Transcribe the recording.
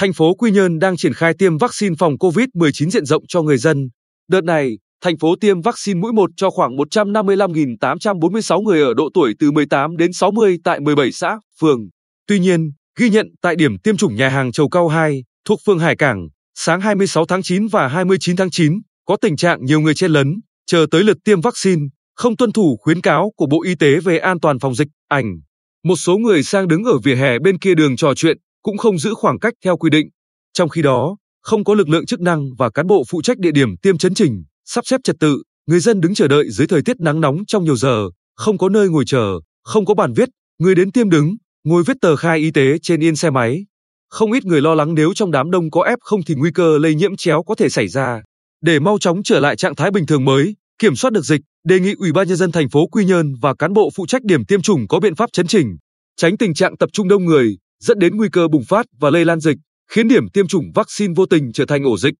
thành phố Quy Nhơn đang triển khai tiêm vaccine phòng COVID-19 diện rộng cho người dân. Đợt này, thành phố tiêm vaccine mũi 1 cho khoảng 155.846 người ở độ tuổi từ 18 đến 60 tại 17 xã, phường. Tuy nhiên, ghi nhận tại điểm tiêm chủng nhà hàng Chầu Cao 2, thuộc phường Hải Cảng, sáng 26 tháng 9 và 29 tháng 9, có tình trạng nhiều người chen lấn, chờ tới lượt tiêm vaccine, không tuân thủ khuyến cáo của Bộ Y tế về an toàn phòng dịch, ảnh. Một số người sang đứng ở vỉa hè bên kia đường trò chuyện, cũng không giữ khoảng cách theo quy định. Trong khi đó, không có lực lượng chức năng và cán bộ phụ trách địa điểm tiêm chấn trình, sắp xếp trật tự, người dân đứng chờ đợi dưới thời tiết nắng nóng trong nhiều giờ, không có nơi ngồi chờ, không có bàn viết, người đến tiêm đứng, ngồi viết tờ khai y tế trên yên xe máy. Không ít người lo lắng nếu trong đám đông có F0 thì nguy cơ lây nhiễm chéo có thể xảy ra. Để mau chóng trở lại trạng thái bình thường mới, kiểm soát được dịch, đề nghị Ủy ban nhân dân thành phố Quy Nhơn và cán bộ phụ trách điểm tiêm chủng có biện pháp chấn chỉnh, tránh tình trạng tập trung đông người, dẫn đến nguy cơ bùng phát và lây lan dịch, khiến điểm tiêm chủng vaccine vô tình trở thành ổ dịch.